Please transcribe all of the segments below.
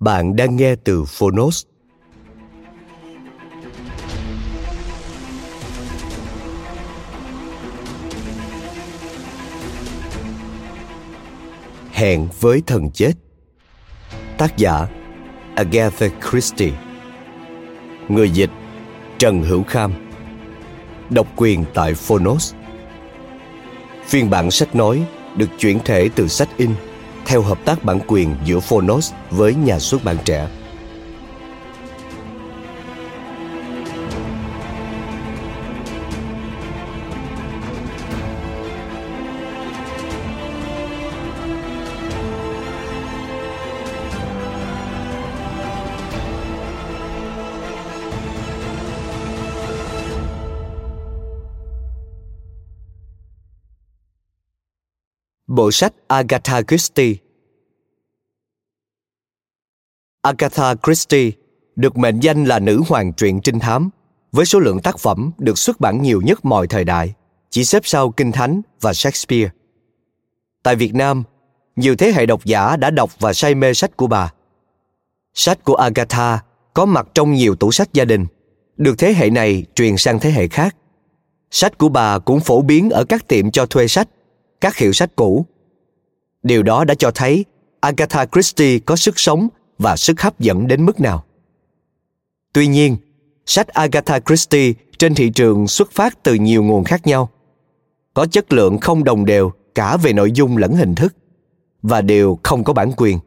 Bạn đang nghe từ Phonos. Hẹn với thần chết. Tác giả, Agatha Christie. Người dịch, Trần Hữu Kham. Độc quyền tại Phonos. Phiên bản sách nói được chuyển thể từ sách in theo hợp tác bản quyền giữa Phonos với nhà xuất bản trẻ. Bộ sách Agatha Christie Agatha Christie được mệnh danh là nữ hoàng truyện trinh thám, với số lượng tác phẩm được xuất bản nhiều nhất mọi thời đại, chỉ xếp sau Kinh Thánh và Shakespeare. Tại Việt Nam, nhiều thế hệ độc giả đã đọc và say mê sách của bà. Sách của Agatha có mặt trong nhiều tủ sách gia đình, được thế hệ này truyền sang thế hệ khác. Sách của bà cũng phổ biến ở các tiệm cho thuê sách các hiệu sách cũ. Điều đó đã cho thấy Agatha Christie có sức sống và sức hấp dẫn đến mức nào. Tuy nhiên, sách Agatha Christie trên thị trường xuất phát từ nhiều nguồn khác nhau. Có chất lượng không đồng đều cả về nội dung lẫn hình thức và đều không có bản quyền.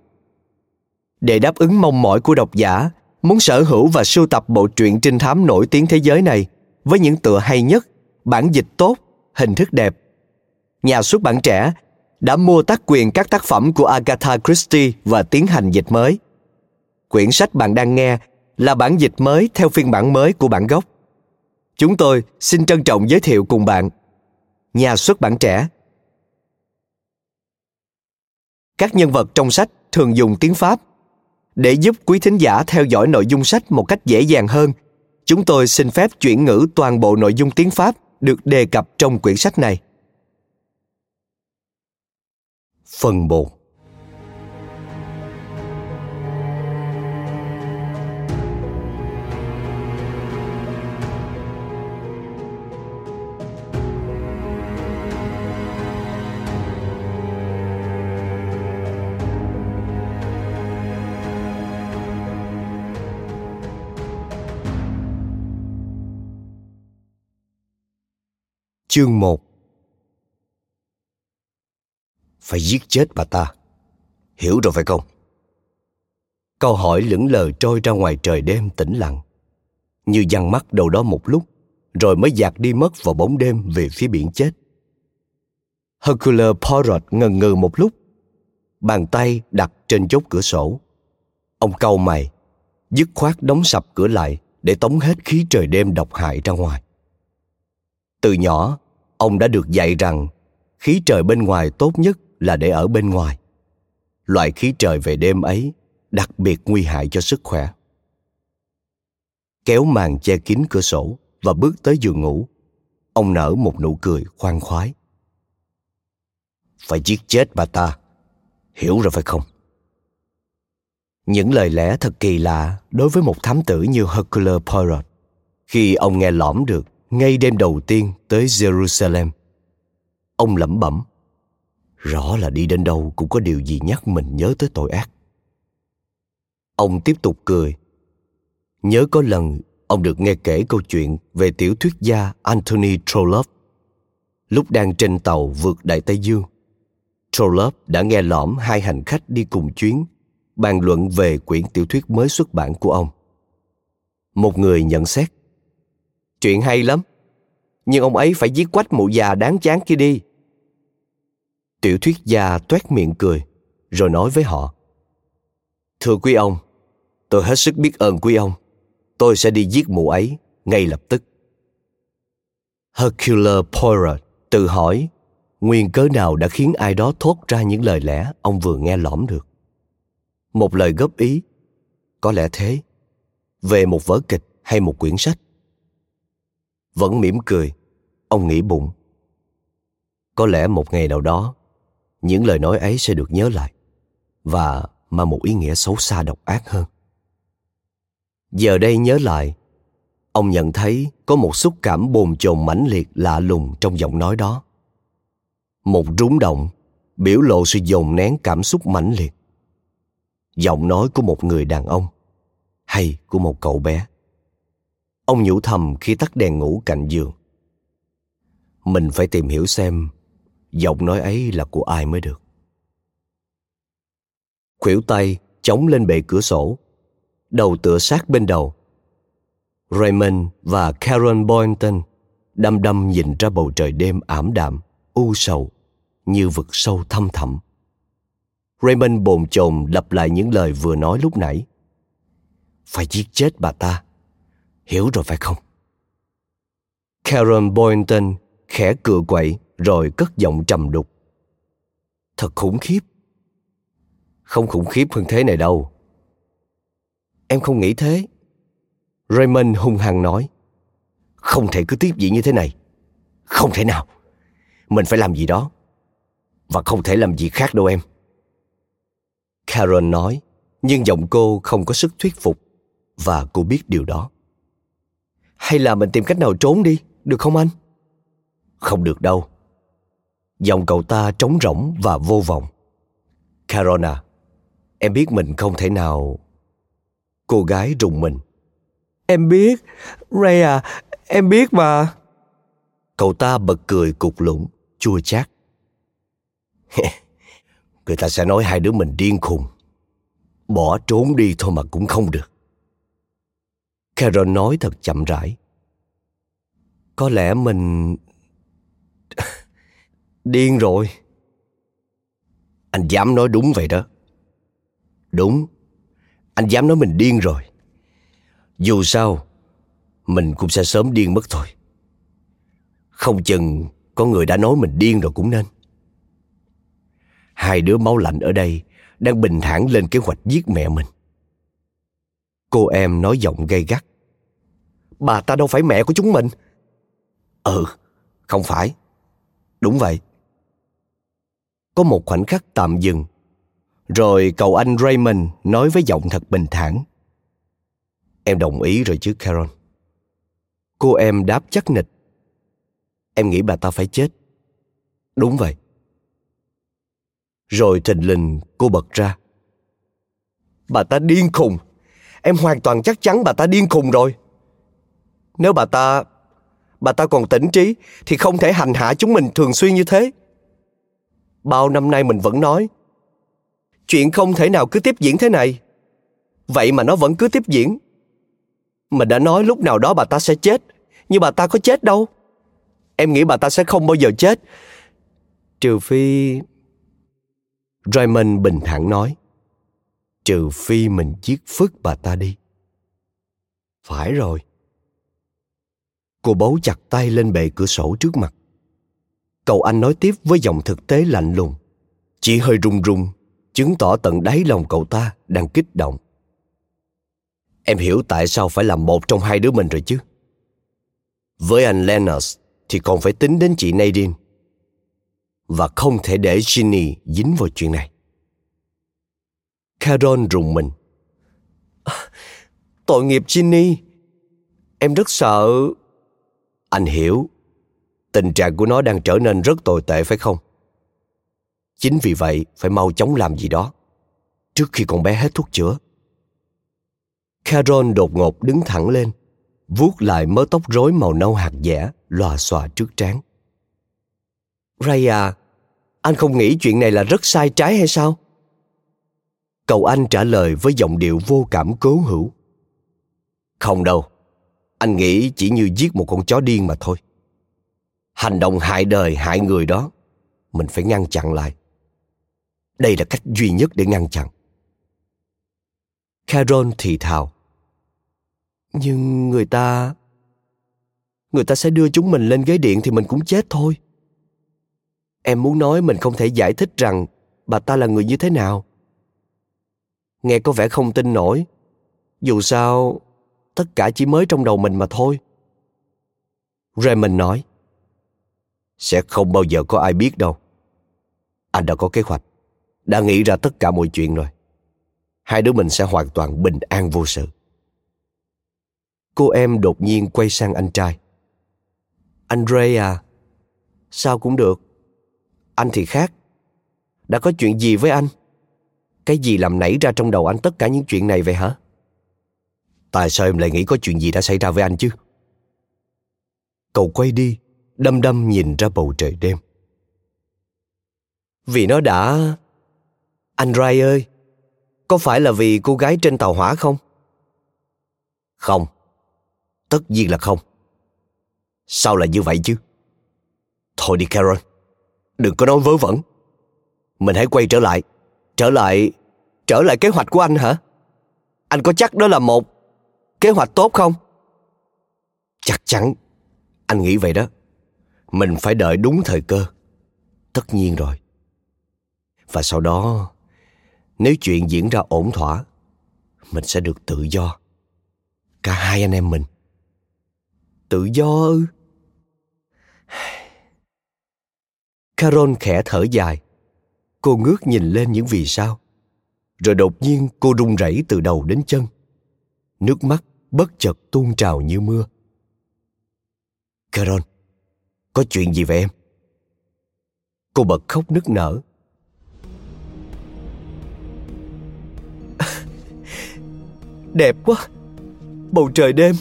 Để đáp ứng mong mỏi của độc giả muốn sở hữu và sưu tập bộ truyện trinh thám nổi tiếng thế giới này với những tựa hay nhất, bản dịch tốt, hình thức đẹp nhà xuất bản trẻ đã mua tác quyền các tác phẩm của Agatha Christie và tiến hành dịch mới. Quyển sách bạn đang nghe là bản dịch mới theo phiên bản mới của bản gốc. Chúng tôi xin trân trọng giới thiệu cùng bạn Nhà xuất bản trẻ Các nhân vật trong sách thường dùng tiếng Pháp. Để giúp quý thính giả theo dõi nội dung sách một cách dễ dàng hơn, chúng tôi xin phép chuyển ngữ toàn bộ nội dung tiếng Pháp được đề cập trong quyển sách này. Phần 1 Chương 1 phải giết chết bà ta. Hiểu rồi phải không? Câu hỏi lững lờ trôi ra ngoài trời đêm tĩnh lặng. Như dằn mắt đầu đó một lúc, rồi mới dạt đi mất vào bóng đêm về phía biển chết. Hercule Poirot ngần ngừ một lúc, bàn tay đặt trên chốt cửa sổ. Ông cau mày, dứt khoát đóng sập cửa lại để tống hết khí trời đêm độc hại ra ngoài. Từ nhỏ, ông đã được dạy rằng khí trời bên ngoài tốt nhất là để ở bên ngoài. Loại khí trời về đêm ấy đặc biệt nguy hại cho sức khỏe. Kéo màn che kín cửa sổ và bước tới giường ngủ ông nở một nụ cười khoan khoái. Phải giết chết bà ta hiểu rồi phải không? Những lời lẽ thật kỳ lạ đối với một thám tử như Hercule Poirot. Khi ông nghe lõm được ngay đêm đầu tiên tới Jerusalem. Ông lẩm bẩm, rõ là đi đến đâu cũng có điều gì nhắc mình nhớ tới tội ác. Ông tiếp tục cười. Nhớ có lần ông được nghe kể câu chuyện về tiểu thuyết gia Anthony Trollope. Lúc đang trên tàu vượt Đại Tây Dương, Trollope đã nghe lõm hai hành khách đi cùng chuyến bàn luận về quyển tiểu thuyết mới xuất bản của ông. Một người nhận xét Chuyện hay lắm, nhưng ông ấy phải giết quách mụ già đáng chán kia đi. Tiểu thuyết gia toét miệng cười, rồi nói với họ Thưa quý ông, tôi hết sức biết ơn quý ông. Tôi sẽ đi giết mụ ấy ngay lập tức. Hercule Poirot tự hỏi nguyên cớ nào đã khiến ai đó thốt ra những lời lẽ ông vừa nghe lõm được một lời góp ý có lẽ thế về một vở kịch hay một quyển sách vẫn mỉm cười ông nghĩ bụng có lẽ một ngày nào đó những lời nói ấy sẽ được nhớ lại và mang một ý nghĩa xấu xa độc ác hơn. Giờ đây nhớ lại, ông nhận thấy có một xúc cảm bồn chồn mãnh liệt lạ lùng trong giọng nói đó. Một rúng động biểu lộ sự dồn nén cảm xúc mãnh liệt. Giọng nói của một người đàn ông hay của một cậu bé. Ông nhủ thầm khi tắt đèn ngủ cạnh giường. Mình phải tìm hiểu xem giọng nói ấy là của ai mới được khuỷu tay, chống lên bệ cửa sổ đầu tựa sát bên đầu raymond và karen boynton đăm đăm nhìn ra bầu trời đêm ảm đạm, u sầu, như vực sâu thăm thẳm Raymond bồn chồn lặp lại những lời vừa nói lúc nãy. Phải giết chết bà ta. Hiểu rồi phải không? Karen Boynton khẽ cựa quậy rồi cất giọng trầm đục. Thật khủng khiếp. Không khủng khiếp hơn thế này đâu. Em không nghĩ thế. Raymond hung hăng nói. Không thể cứ tiếp diễn như thế này. Không thể nào. Mình phải làm gì đó. Và không thể làm gì khác đâu em. Karen nói, nhưng giọng cô không có sức thuyết phục và cô biết điều đó. Hay là mình tìm cách nào trốn đi, được không anh? Không được đâu. Giọng cậu ta trống rỗng và vô vọng. Carona, em biết mình không thể nào... Cô gái rùng mình. Em biết, Ray à, em biết mà. Cậu ta bật cười cục lũng, chua chát. người ta sẽ nói hai đứa mình điên khùng. Bỏ trốn đi thôi mà cũng không được. Carol nói thật chậm rãi. Có lẽ mình điên rồi. Anh dám nói đúng vậy đó. Đúng. Anh dám nói mình điên rồi. Dù sao, mình cũng sẽ sớm điên mất thôi. Không chừng có người đã nói mình điên rồi cũng nên. Hai đứa máu lạnh ở đây đang bình thản lên kế hoạch giết mẹ mình. Cô em nói giọng gay gắt. Bà ta đâu phải mẹ của chúng mình. Ừ, không phải. Đúng vậy. Có một khoảnh khắc tạm dừng. Rồi cậu anh Raymond nói với giọng thật bình thản. Em đồng ý rồi chứ, Carol. Cô em đáp chắc nịch. Em nghĩ bà ta phải chết. Đúng vậy. Rồi thình lình cô bật ra. Bà ta điên khùng. Em hoàn toàn chắc chắn bà ta điên khùng rồi. Nếu bà ta... Bà ta còn tỉnh trí thì không thể hành hạ chúng mình thường xuyên như thế. Bao năm nay mình vẫn nói chuyện không thể nào cứ tiếp diễn thế này. Vậy mà nó vẫn cứ tiếp diễn. Mình đã nói lúc nào đó bà ta sẽ chết, nhưng bà ta có chết đâu. Em nghĩ bà ta sẽ không bao giờ chết. Trừ phi Raymond bình thản nói, trừ phi mình giết phức bà ta đi. Phải rồi. Cô bấu chặt tay lên bệ cửa sổ trước mặt. Cậu anh nói tiếp với giọng thực tế lạnh lùng, chỉ hơi run run, chứng tỏ tận đáy lòng cậu ta đang kích động. Em hiểu tại sao phải làm một trong hai đứa mình rồi chứ. Với anh Lennox thì còn phải tính đến chị Nadine và không thể để Ginny dính vào chuyện này. Carol rùng mình, Tội nghiệp Ginny. Em rất sợ. Anh hiểu. Tình trạng của nó đang trở nên rất tồi tệ phải không? Chính vì vậy phải mau chóng làm gì đó. Trước khi con bé hết thuốc chữa. Carol đột ngột đứng thẳng lên, vuốt lại mớ tóc rối màu nâu hạt dẻ lòa xòa trước trán. Ray à, anh không nghĩ chuyện này là rất sai trái hay sao? Cậu anh trả lời với giọng điệu vô cảm cố hữu. Không đâu, anh nghĩ chỉ như giết một con chó điên mà thôi. Hành động hại đời, hại người đó, mình phải ngăn chặn lại. Đây là cách duy nhất để ngăn chặn. Carol thì thào. Nhưng người ta... Người ta sẽ đưa chúng mình lên ghế điện thì mình cũng chết thôi. Em muốn nói mình không thể giải thích rằng bà ta là người như thế nào. Nghe có vẻ không tin nổi. Dù sao, tất cả chỉ mới trong đầu mình mà thôi. Raymond nói. Sẽ không bao giờ có ai biết đâu. Anh đã có kế hoạch, đã nghĩ ra tất cả mọi chuyện rồi. Hai đứa mình sẽ hoàn toàn bình an vô sự. Cô em đột nhiên quay sang anh trai. Anh Ray à, sao cũng được. Anh thì khác. Đã có chuyện gì với anh? Cái gì làm nảy ra trong đầu anh tất cả những chuyện này vậy hả? Tại sao em lại nghĩ có chuyện gì đã xảy ra với anh chứ? Cậu quay đi, đăm đăm nhìn ra bầu trời đêm. Vì nó đã... Anh Ray ơi, có phải là vì cô gái trên tàu hỏa không? Không, tất nhiên là không. Sao lại như vậy chứ? Thôi đi Karen đừng có nói vớ vẩn. Mình hãy quay trở lại, trở lại, trở lại kế hoạch của anh hả? Anh có chắc đó là một kế hoạch tốt không? Chắc chắn, anh nghĩ vậy đó. Mình phải đợi đúng thời cơ. Tất nhiên rồi. Và sau đó, nếu chuyện diễn ra ổn thỏa, mình sẽ được tự do. Cả hai anh em mình. Tự do ư? Carol khẽ thở dài. Cô ngước nhìn lên những vì sao. Rồi đột nhiên cô run rẩy từ đầu đến chân. Nước mắt bất chợt tuôn trào như mưa. Carol, có chuyện gì vậy em? Cô bật khóc nức nở. Đẹp quá, bầu trời đêm,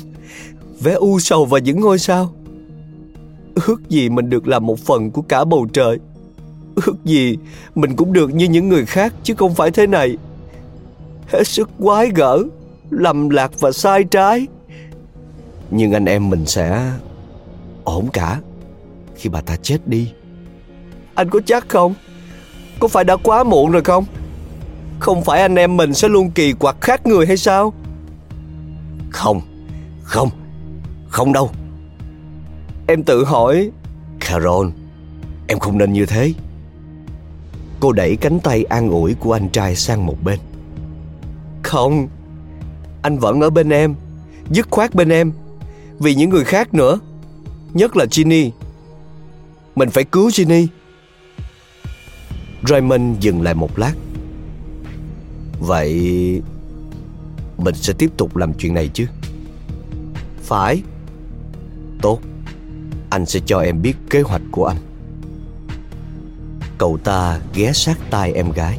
vẻ u sầu và những ngôi sao. Ước gì mình được làm một phần của cả bầu trời. Ước gì mình cũng được như những người khác chứ không phải thế này. Hết sức quái gở lầm lạc và sai trái. Nhưng anh em mình sẽ ổn cả khi bà ta chết đi. Anh có chắc không? Có phải đã quá muộn rồi không? Không phải anh em mình sẽ luôn kỳ quặc khác người hay sao? Không không không đâu. Em tự hỏi. Carol Em không nên như thế. Cô đẩy cánh tay an ủi của anh trai sang một bên. Không Anh vẫn ở bên em Dứt khoát bên em. Vì những người khác nữa Nhất là Ginny mình phải cứu Ginny. Raymond dừng lại một lát. Vậy Mình sẽ tiếp tục làm chuyện này chứ? Phải. Tốt. Anh sẽ cho em biết kế hoạch của anh. Cậu ta ghé sát tai em gái.